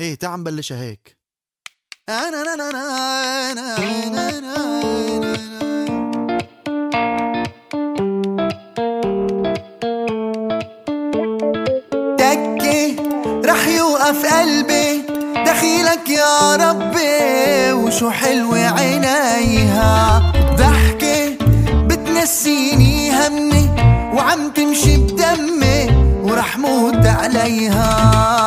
إيه تعال نبلشها هيك. أنا أنا أنا أنا أنا أنا تكي رح يوقف قلبي. دخيلك يا ربي وشو حلوة عينيها. ضحكة بتنسيني همي وعم تمشي بدمي ورح موت عليها.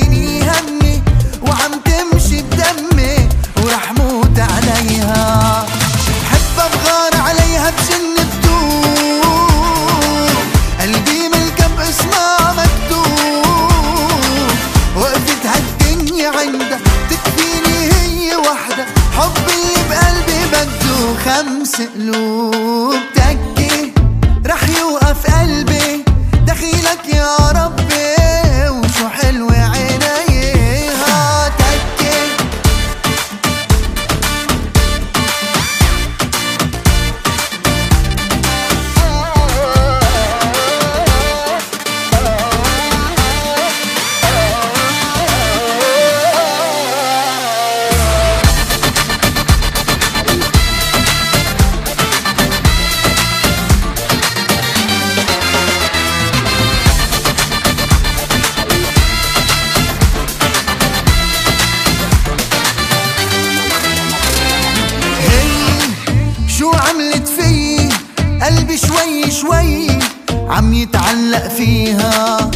بتنسيني همي وعم تمشي بدمي ورح موت عليها. بحب ابغار عليها بجن بدون قلبي ملكة باسمها مكتوب. وقفت هالدنيا عندها تكفيني هي وحدة حب اللي بقلبي بده خمس قلوب. تكي رح يوقف قلبي. دخيلك يا ربي عملت في قلبي شوي شوي عم يتعلق فيها.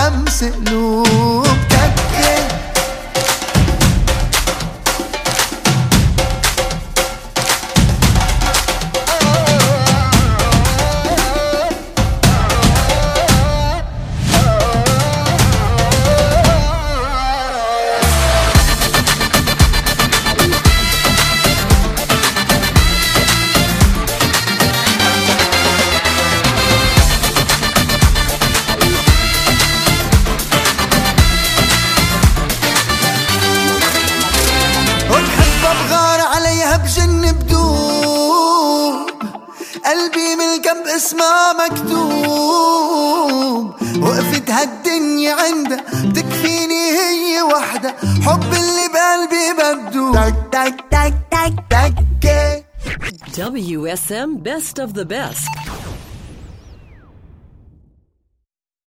بده خمس قلبي ملكة باسمها مكتوب. وقفت هالدنيا عندها تكفيني هي وحدة حب اللي بقلبي بده. تك تك تك تك تك. WSM Best of the Best.